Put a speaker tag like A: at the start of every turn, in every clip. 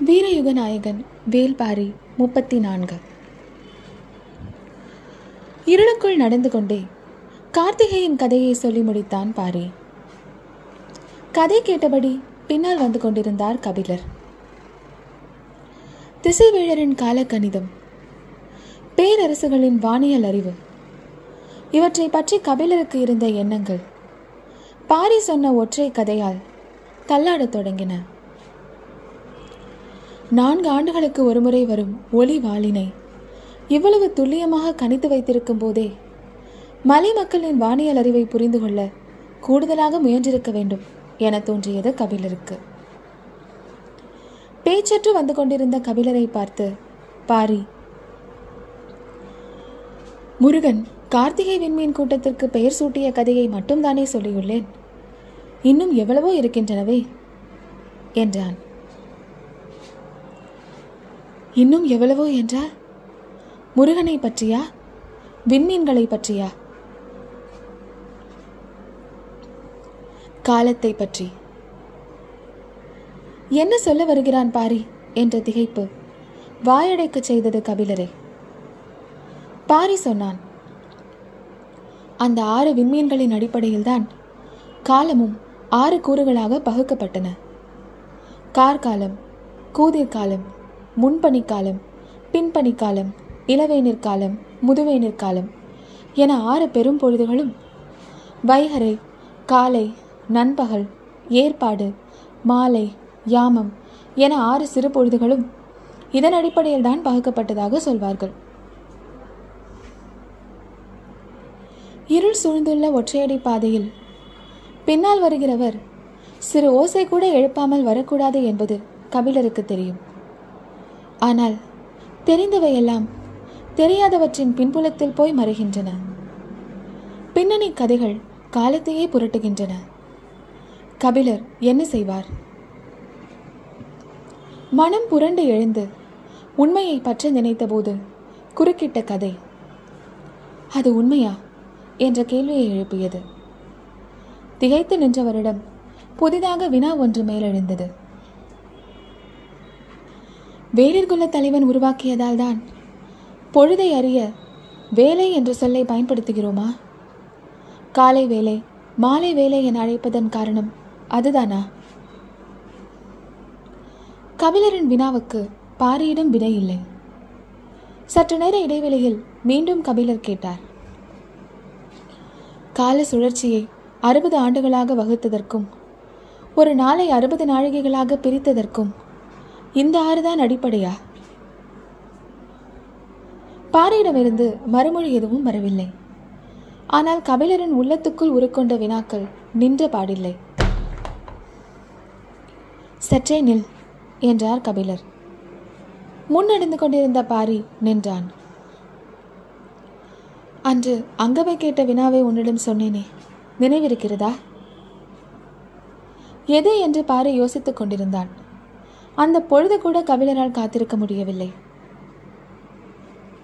A: வீரயுக நாயகன் வேல்பாரி முப்பத்தி நான்கு இருளுக்குள் நடந்து கொண்டே கார்த்திகேயன் கதையை சொல்லி முடித்தான் பாரி. கதை கேட்டபடி பின்னால் வந்து கொண்டிருந்தார் கபிலர். திசைவேழரின் காலக்கணிதம் பேரரசுகளின் வானியல் அறிவு இவற்றை பற்றி கபிலருக்கு இருந்த எண்ணங்கள் பாரி சொன்ன ஒற்றை கதையால் தள்ளாடத் தொடங்கின. நான்கு ஆண்டுகளுக்கு ஒருமுறை வரும் ஒளி வாளினை. இவ்வளவு துல்லியமாக கணித்து வைத்திருக்கும் போதே மலை மக்களின் வானியல் அறிவை புரிந்து கொள்ள கூடுதலாக முயன்றிருக்க வேண்டும் என தோன்றியது கபிலருக்கு. பேச்சற்று வந்து கொண்டிருந்த கபிலரை பார்த்து பாரி முருகன் கார்த்திகை விண்மீன் கூட்டத்திற்கு பெயர் சூட்டிய கதையை மட்டும்தானே சொல்லியுள்ளேன். இன்னும் எவ்வளவோ இருக்கின்றனவே என்றான். இன்னும் எவ்வளவோ என்றால் முருகனை பற்றியா? விண்மீன்களை பற்றியா? காலத்தை பற்றி. என்ன சொல்ல வருகிறான் பாரி? என்ற திகைப்பு வாயடைக்க செய்தது கபிலரை. பாரி சொன்னான் அந்த ஆறு விண்மீன்களின் அடிப்படையில்தான் காலமும் ஆறு கூறுகளாக பகுக்கப்பட்டன. கார்காலம் கூதிர்காலம் முன்பனிக்காலம் பின்பனிக்காலம் இளவேநீர் காலம் முதுவேநீர் காலம் என ஆறு பெரும் பொழுதுகளும் வைகரை காலை நண்பகல் ஏற்பாடு மாலை யாமம் என ஆறு சிறு பொழுதுகளும் இதன் அடிப்படையில் தான் பகுக்கப்பட்டதாக சொல்வார்கள். இருள் சூழ்ந்துள்ள ஒற்றையடி பாதையில் பின்னால் வருகிறவர் சிறு ஓசை கூட எழுப்பாமல் வரக்கூடாது என்பது கபிலருக்கு தெரியும். ஆனால் தெரிந்தவையெல்லாம் தெரியாதவற்றின் பின்புலத்தில் போய் மறைகின்றன. பின்னணி கதைகள் காலத்தையே புரட்டுகின்றன. கபிலர் என்ன செய்வார்? மனம் புரண்டு எழுந்து உண்மையை பற்ற நினைத்தபோது குறுக்கிட்ட கதை. அது உண்மையா? என்ற கேள்வியை எழுப்பியது. திகைத்து நின்றவரிடம் புதிதாக வினா ஒன்று மேலெழுந்தது. வேளிர்குல தலைவன் உருவாக்கியதால் தான் பொழுதை அறிய வேலை என்ற சொல்லை பயன்படுத்துகிறோமா? காலை வேலை மாலை வேலை என அழைப்பதன் காரணம் அதுதானா? கபிலரின் வினாவுக்கு பாரியிடம் விடை இல்லை. சற்று நேர இடைவெளியில் மீண்டும் கபிலர் கேட்டார். கால சுழற்சியை அறுபது ஆண்டுகளாக வகுத்ததற்கும் ஒரு நாளை அறுபது நாழிகைகளாக பிரித்ததற்கும் இந்த ஆறுதான் அடிப்படையா? பாரியிடமிருந்து மறுமொழி எதுவும் வரவில்லை. ஆனால் கபிலரின் உள்ளத்துக்குள் உருக்கொண்ட வினாக்கள் நின்ற பாடில்லை. சற்றே நில் என்றார் கபிலர். முன்னடைந்து கொண்டிருந்த பாரி நின்றான். அன்று அங்கவை கேட்ட வினாவை உன்னிடம் சொன்னேனே நினைவிருக்கிறதா? எது? என்று பாரி யோசித்துக் கொண்டிருந்தான். அந்த பொழுது கூட கபிலரால் காத்திருக்க முடியவில்லை.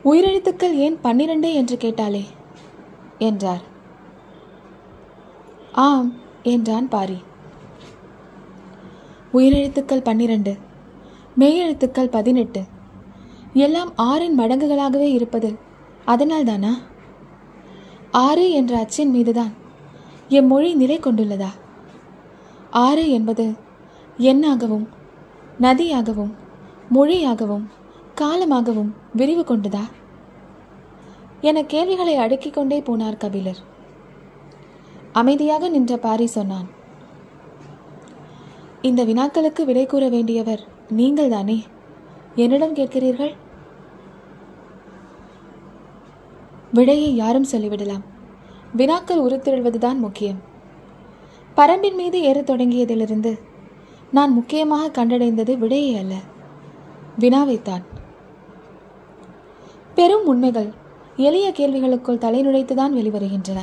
A: உயிரெழுத்துக்கள் ஏன் பன்னிரண்டு என்று கேட்டாளே? என்றார். ஆம் என்றான் பாரி. உயிரெழுத்துக்கள் பன்னிரண்டு மெய்யெழுத்துக்கள் பதினெட்டு. எல்லாம் ஆறின் மடங்குகளாகவே இருப்பது அதனால் தானா? ஆறு என்ற அச்சின் மீதுதான் எம் மொழி நிலை கொண்டுள்ளதா? ஆறு என்பது எண்ணாகவும் நதியாகவும் மொழியாகவும் காலமாகவும் விரிவு கொண்டதா? என கேள்விகளை அடுக்கிக் கொண்டே போனார் கபிலர். அமைதியாக நின்ற பாரி சொன்னான் இந்த வினாக்களுக்கு விடை கூற வேண்டியவர் நீங்கள் தானே? என்னிடம் கேட்கிறீர்கள்? விடையை யாரும் சொல்லிவிடலாம். வினாக்கள் உருத்திரள்வதுதான் முக்கியம். பரம்பின் மீது ஏறத் தொடங்கியதிலிருந்து நான் முக்கியமாக கண்டடைந்தது விடையே அல்ல. வினாவைத்தான். பெரும் உண்மைகள் எளிய கேள்விகளுக்குள் தலை நுழைத்துதான் வெளிவருகின்றன.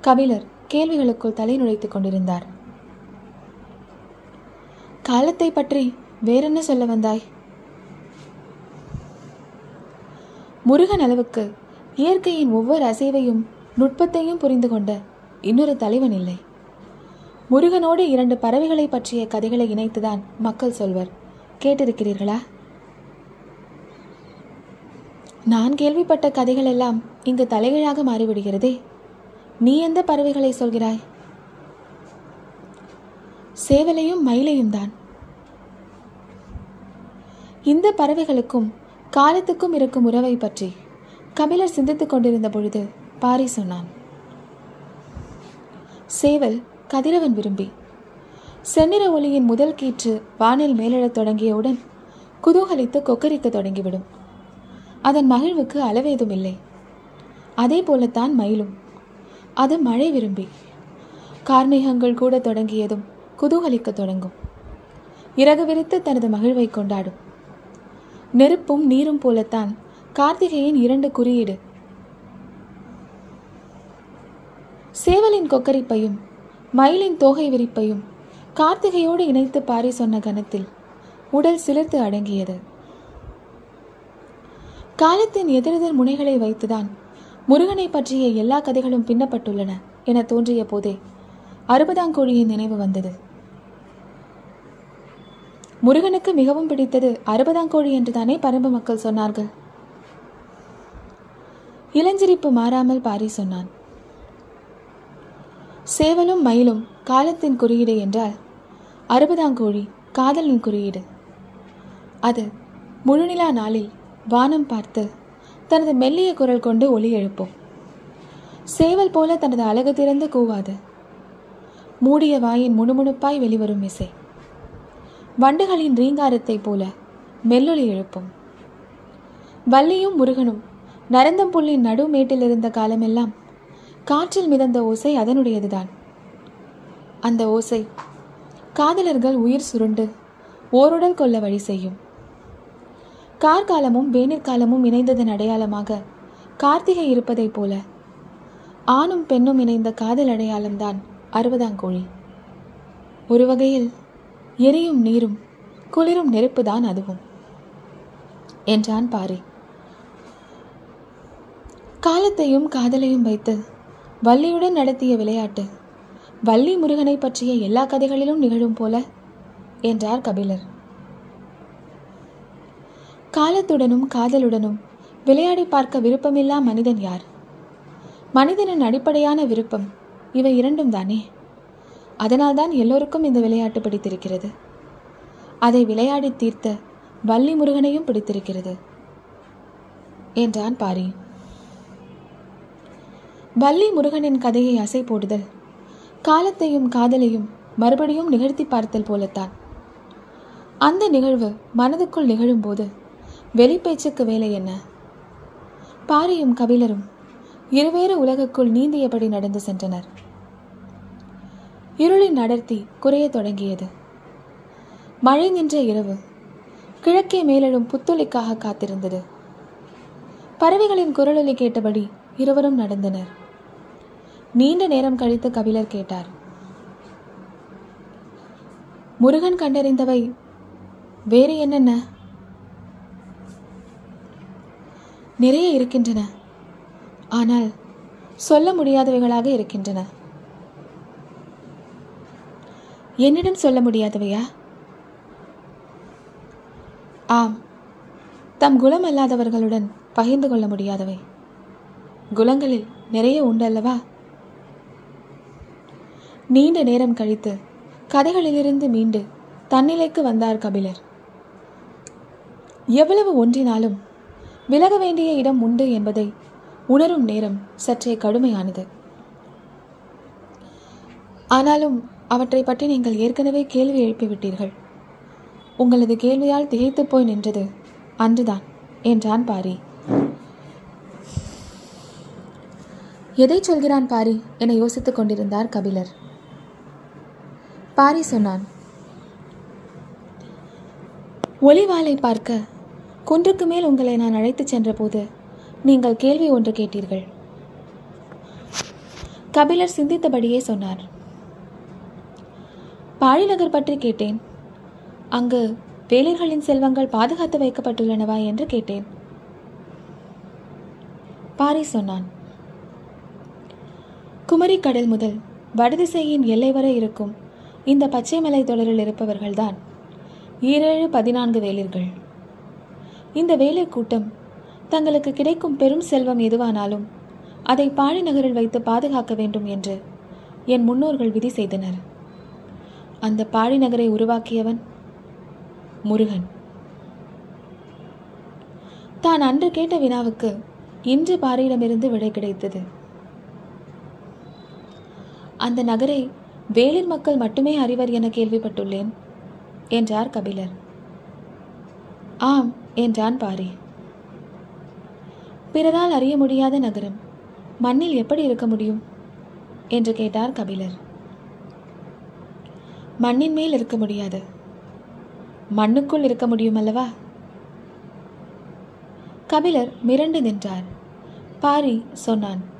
A: கபிலர் கேள்விகளுக்குள் தலை நுழைத்துக் கொண்டிருந்தார். காலத்தை பற்றி வேறென்ன சொல்ல வந்தாய்? முருகன் அளவுக்கு இயற்கையின் ஒவ்வொரு அசைவையும் நுட்பத்தையும் புரிந்து கொண்ட இன்னொரு தலைவன் இல்லை. முருகனோடு இரண்டு பறவைகளை பற்றிய கதைகளை இணைத்துதான் மக்கள் சொல்வர். கேட்டிருக்கிறீர்களா? நான் கேள்விப்பட்ட கதைகள் எல்லாம் இங்கு தலைகீழாக மாறிவிடுகிறதே. நீ எந்த பறவைகளை சொல்கிறாய்? சேவலையும் மயிலையும் தான். இந்த பறவைகளுக்கும் காலத்துக்கும் இருக்கும் உறவை பற்றி கபிலர் சிந்தித்துக் கொண்டிருந்த பொழுது பாரி சொன்னான். சேவல் கதிரவன் விரும்பி. செந்நிற ஒளியின் முதல் கீற்று வானில் மேலெழத் தொடங்கியவுடன் குதூகலித்து கொக்கரிக்க தொடங்கிவிடும். அதன் மகிழ்வுக்கு அளவேதும் இல்லை அதே போலத்தான் மயிலும். அது மழை விரும்பி. கார்மேகங்கள் கூட தொடங்கியதும் குதூகலிக்க தொடங்கும். இறகு விரித்து தனது மகிழ்வை கொண்டாடும். நெருப்பும் நீரும் போலத்தான் கார்த்திகையின் இரண்டு குறியீடு. சேவலின் கொக்கரிப்பையும் மயிலின் தோகை விரிப்பையும் கார்த்திகையோடு இணைத்து பாரி சொன்ன கணத்தில் உடல் சிலிர்த்து அடங்கியது. காலத்தின் எதிரெதிர் முனைகளை வைத்துதான் முருகனை பற்றிய எல்லா கதைகளும் பின்னப்பட்டுள்ளன என தோன்றிய போதே அறுபதாங்கோழியின் நினைவு வந்தது. முருகனுக்கு மிகவும் பிடித்தது அறுபதாங்கோழி என்றுதானே பரம்பு மக்கள் சொன்னார்கள். இளஞ்சிரிப்பு மாறாமல் பாரி சொன்னான். சேவலும் மயிலும் காலத்தின் குறியீடு என்றால் அறுபதாங்கோழி காதலின் குறியீடு. அது முழுநிலா நாளில் வானம் பார்த்து தனது மெல்லிய குரல் கொண்டு ஒளி எழுப்பும். சேவல் போல தனது அழகு திறந்து கூவாது. மூடிய வாயின் முணுமுணுப்பாய் வெளிவரும் இசை. வண்டுகளின் ரீங்காரத்தைப் போல மெல்லொலி எழுப்பும். வள்ளியும் முருகனும் நரந்தம்புள்ளின் நடுமேட்டில் இருந்த காலமெல்லாம் காற்றில் மிதந்த ஓசை அதனுடையதுதான். அந்த ஓசை காதலர்கள் உயிர் சுருண்டு ஓருடல் கொள்ள வழி செய்யும். கார்காலமும் வேனிற்காலமும் இணைந்ததன் அடையாளமாக கார்த்திகை இருப்பதைப் போல ஆணும் பெண்ணும் இணைந்த காதல் அடையாளம்தான் அறுபதாங்கோழி ஒரு வகையில் எரியும் நீரும் குளிரும் நெருப்புதான் அதுவும். என்றான் பாரி. காலத்தையும் காதலையும் வைத்து வள்ளியுடன் நடத்திய விளையாட்டு. வள்ளி முருகனை பற்றிய எல்லா கதைகளிலும் நிகழும் போல என்றார் கபிலர். காலத்துடனும் காதலுடனும் விளையாடி பார்க்க விருப்பமில்லா மனிதன் யார்? மனிதனின் அடிப்படையான விருப்பம் இவை இரண்டும் தானே? அதனால்தான் எல்லோருக்கும் இந்த விளையாட்டு பிடித்திருக்கிறது. அதை விளையாடி தீர்த்த வள்ளி முருகனையும் பிடித்திருக்கிறது என்றான் பாரி. வள்ளி முருகனின் கதையை அசை போடுதல். காலத்தையும் காதலையும் மறுபடியும் நிகழ்த்தி பார்த்தல் போலத்தான். அந்த நிகழ்வு மனதுக்குள் நிகழும்போது வெளிப்பேச்சுக்கு வேலை என்ன? பாரியும் கபிலரும் இருவேறு உலகுக்குள் நீந்தியபடி நடந்து சென்றனர். இருளின் அடர்த்தி குறையத் தொடங்கியது. மழை நின்ற இரவு கிழக்கே மேலெழும் புத்துளிக்காக காத்திருந்தது. பறவைகளின் குரலொலி கேட்டபடி இருவரும் நடந்தனர். நீண்ட நேரம் கழித்து கபிலர் கேட்டார். முருகன் கண்டறிந்தவை வேறு என்னென்ன? நிறைய இருக்கின்றன. ஆனால் சொல்ல முடியாதவைகளாக இருக்கின்றன. என்னிடம் சொல்ல முடியாதவையா? ஆம். தம் குலம் அல்லாதவர்களுடன் பகிர்ந்து கொள்ள முடியாதவை. குலங்களில் நிறைய உண்டல்லவா நீண்ட நேரம் கழித்து கதைகளிலிருந்து மீண்டு தன்னிலைக்கு வந்தார் கபிலர். எவ்வளவு ஒன்றினாலும் விலக வேண்டிய இடம் உண்டு என்பதை உணரும் நேரம் சற்றே கடுமையானது. ஆனாலும் அவற்றை பற்றி நீங்கள் ஏற்கனவே கேள்வி எழுப்பிவிட்டீர்கள். உங்களது கேள்வியால் திகைத்துப் போய் நின்றது அன்றுதான் என்றான் பாரி. எதை சொல்கிறான் பாரி? என யோசித்துக் கொண்டிருந்தார் கபிலர். பாரி சொன்னான். ஒளிவாலை பார்க்க குன்றுக்கு மேல் உங்களை நான் அழைத்துச் சென்றபோது நீங்கள் கேள்வி ஒன்று கேட்டீர்கள். கபிலர் சிந்தித்தபடியே சொன்னார். பாழிநகர் பற்றி கேட்டேன். அங்கு வேலர்களின் செல்வங்கள் பாதுகாத்து வைக்கப்பட்டுள்ளனவா என்று கேட்டேன். பாரி சொன்னான். குமரி கடல் முதல் வடதிசையின் எல்லை வரை இருக்கும் இந்த பச்சை மலை தொடரில் இருப்பவர்கள்தான். ஈரேழு பதினான்கு வேலிர்கள். இந்த வேலை கூட்டம் தங்களுக்கு கிடைக்கும் பெரும் செல்வம் எதுவானாலும் அதை பாழி நகரில் வைத்து பாதுகாக்க வேண்டும் என்று என் முன்னோர்கள் விதி செய்தனர். அந்த பாழி நகரை உருவாக்கியவன் முருகன். தான் அன்று கேட்ட வினாவுக்கு இன்று பாரியிடமிருந்து விடை கிடைத்தது. அந்த நகரை வேளிர் மக்கள் மட்டுமே அறிவர் என கேள்விப்பட்டுள்ளேன் என்றார் கபிலர். ஆம் என்றான் பாரி. பிறரால் அறிய முடியாத நகரம் மண்ணில் எப்படி இருக்க முடியும்? என்று கேட்டார் கபிலர். மண்ணின் மேல் இருக்க முடியாது. மண்ணுக்குள் இருக்க முடியும் அல்லவா? கபிலர் மிரண்டு நின்றார். பாரி சொன்னான்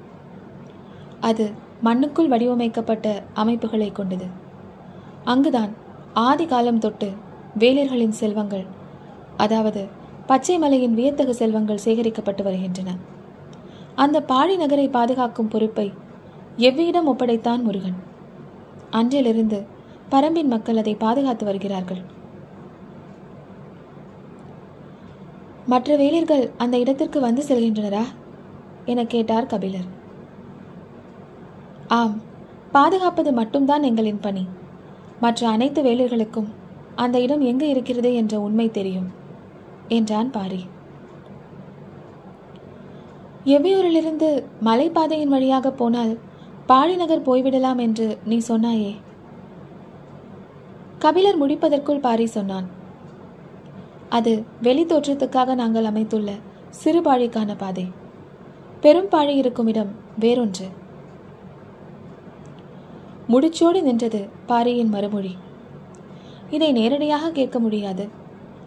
A: அது மண்ணுக்குள் வடிவமைக்கப்பட்ட அமைப்புகளை கொண்டது. அங்குதான் ஆதி காலம் தொட்டு வேலர்களின் செல்வங்கள் அதாவது பச்சை மலையின் வியத்தகு செல்வங்கள் சேகரிக்கப்பட்டு வருகின்றன. அந்த பாடி நகரை பாதுகாக்கும் பொறுப்பை எவ்விடம் ஒப்படைத்தான் முருகன்? அன்றிலிருந்து பரம்பின் மக்கள் அதை பாதுகாத்து வருகிறார்கள். மற்ற வேலிர்கள் அந்த இடத்திற்கு வந்து செல்கின்றனரா? என கேட்டார் கபிலர். ஆம் பாதுகாப்பது மட்டும்தான் எங்களின் பணி. மற்ற அனைத்து வேலிர்களுக்கும் அந்த இடம் எங்கு இருக்கிறது என்ற உண்மை தெரியும் என்றான் பாரி. எவ்வியூரிலிருந்து மலைப்பாதையின் வழியாக போனால் பாழிநகர் போய்விடலாம் என்று நீ சொன்னாயே? கபிலர் முடிப்பதற்குள் பாரி சொன்னான். அது வெளி தோற்றத்துக்காக நாங்கள் அமைத்துள்ள சிறுபாழிக்கான பாதை. பெரும் பாழி இருக்கும் இடம் வேறொன்று. முடிச்சோடு நின்றது பாரியின் மறுமொழி. இதை நேரடியாக கேட்க முடியாது.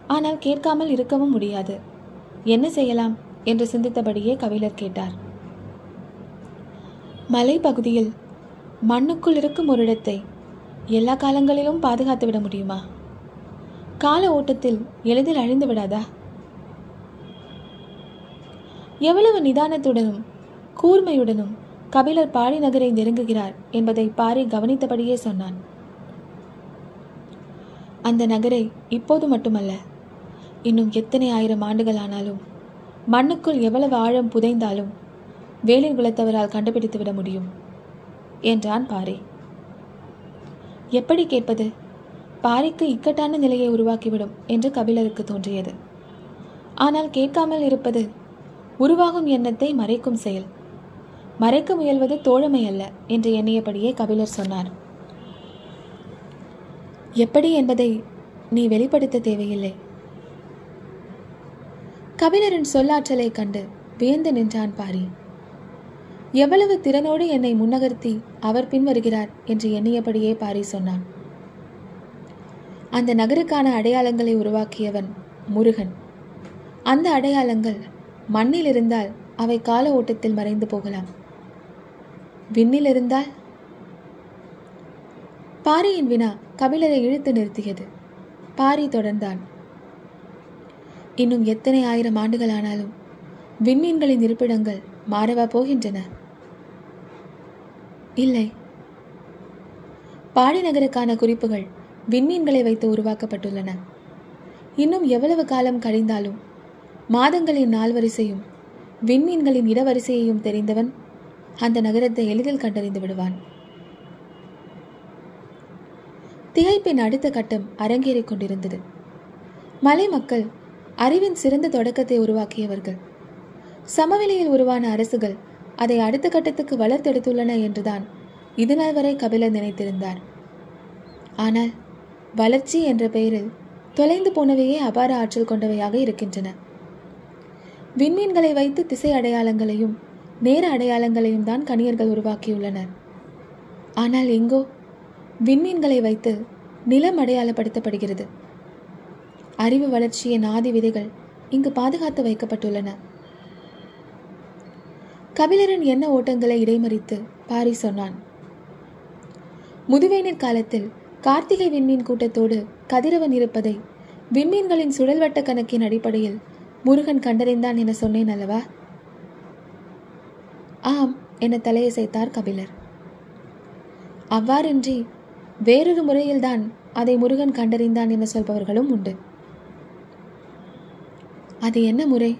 A: ஆனால் கேட்காமல் இருக்கவும் முடியாது. என்ன செய்யலாம்? என்று சிந்தித்தபடியே கவிழர் கேட்டார். மலை பகுதியில் மண்ணுக்குள் இருக்கும் ஒரு இடத்தை எல்லா காலங்களிலும் பாதுகாத்து விட முடியுமா? கால ஓட்டத்தில் எளிதில் அழிந்து விடாதா? எவ்வளவு நிதானத்துடனும் கூர்மையுடனும் கபிலர் பாரி நகரை நெருங்குகிறார் என்பதை பாரி கவனித்தபடியே சொன்னான். அந்த நகரை இப்போது மட்டுமல்ல இன்னும் எத்தனை ஆயிரம் ஆண்டுகள் ஆனாலும் மண்ணுக்குள் எவ்வளவு ஆழம் புதைந்தாலும் வேலில் குலத்தவரால் கண்டுபிடித்து விட முடியும் என்றான் பாரி. எப்படி கேட்பது? பாரிக்கு இக்கட்டான நிலையை உருவாக்கிவிடும் என்று கபிலருக்கு தோன்றியது. ஆனால் கேட்காமல் இருப்பது உருவாகும் எண்ணத்தை மறைக்கும் செயல். மறைக்க முயல்வது தோழமை அல்ல என்று எண்ணியபடியே கபிலர் சொன்னார். எப்படி என்பதை நீ வெளிப்படுத்த தேவையில்லை. கபிலரின் சொல்லாற்றலை கண்டு வியந்து நின்றான் பாரி. எவ்வளவு திறனோடு என்னை முன்னகர்த்தி அவர் பின்வருகிறார் என்று எண்ணியபடியே பாரி சொன்னான். அந்த நகருக்கான அடையாளங்களை உருவாக்கியவன் முருகன். அந்த அடையாளங்கள் மண்ணில் இருந்தால் அவை கால ஓட்டத்தில் மறைந்து போகலாம். விண்ணில் இருந்தால்? பாரியின் வினா கபிலரை இழுத்து நிறுத்தியது. பாரி தொடர்ந்தான். இன்னும் எத்தனை ஆயிரம் ஆண்டுகள் ஆனாலும் விண்மீன்களின் இருப்பிடங்கள் மாறவா போகின்றன? இல்லை. பாடி நகருக்கான குறிப்புகள் விண்மீன்களை வைத்து உருவாக்கப்பட்டுள்ளன. இன்னும் எவ்வளவு காலம் கழிந்தாலும் மாதங்களின் நாள் வரிசையும் விண்மீன்களின் இடவரிசையையும் தெரிந்தவன் அந்த நகரத்தை எளிதில் கண்டறிந்து விடுவான். திகைப்பின் அடுத்த கட்டம் அரங்கேறிக் கொண்டிருந்தது. மலை மக்கள் அறிவின் சிறந்த தொடக்கத்தை உருவாக்கியவர்கள். சமவெளியில் உருவான அரசுகள் அதை அடுத்த கட்டத்துக்கு வளர்த்தெடுத்துள்ளன என்றுதான் இதுநாள் வரை கபிலர் நினைத்திருந்தார். ஆனால் வளர்ச்சி என்ற பெயரில் தொலைந்து போனவையே அபார ஆற்றல் கொண்டவையாக இருக்கின்றன. விண்மீன்களை வைத்து திசை அடையாளங்களையும் நேர அடையாளங்களையும் தான் கணியர்கள் உருவாக்கியுள்ளனர். ஆனால் எங்கோ விண்மீன்களை வைத்து நிலம் அடையாளப்படுத்தப்படுகிறது. அறிவு வளர்ச்சியின் ஆதி விதைகள் இங்கு பாதுகாத்து வைக்கப்பட்டுள்ளன. கபிலரின் எண்ண ஓட்டங்களை இடைமறித்து பாரி சொன்னான் முதுவேனிற் காலத்தில் கார்த்திகை விண்மீன் கூட்டத்தோடு கதிரவன் இருப்பதை விண்மீன்களின் சுழல்வட்ட கணக்கின் அடிப்படையில் முருகன் கண்டறிந்தான் என சொன்னேன் அல்லவா? ஆம் என தலையசைத்தார் கபிலர். அவ்வாறின்றி வேறொரு முறையில்தான் அதை முருகன் கண்டறிந்தான் என சொல்பவர்களும் உண்டு. அது என்ன முறை?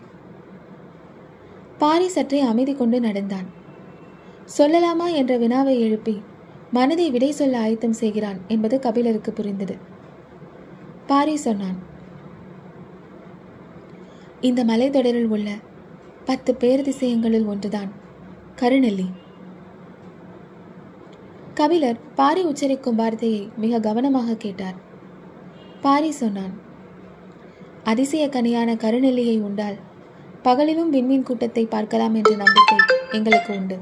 A: பாரி சற்றே அமைதி கொண்டு நடந்தான். சொல்லலாமா என்ற வினாவை எழுப்பி மனதை விடை சொல்ல ஆயத்தம் செய்கிறான் என்பது கபிலருக்கு புரிந்தது. பாரி சொன்னான் இந்த மலைத்தொடரில் உள்ள பத்து பேரதிசயங்களில் ஒன்றுதான். கருநெல்லி. கபிலர் பாரி உச்சரிக்கும் வார்த்தையை மிக கவனமாக கேட்டார். பாரி சொன்னான் அதிசய கனியான கருநெல்லியை உண்டால் பகலிலும் விண்மீன் கூட்டத்தை பார்க்கலாம் என்ற நம்பிக்கை எங்களுக்கு உண்டு.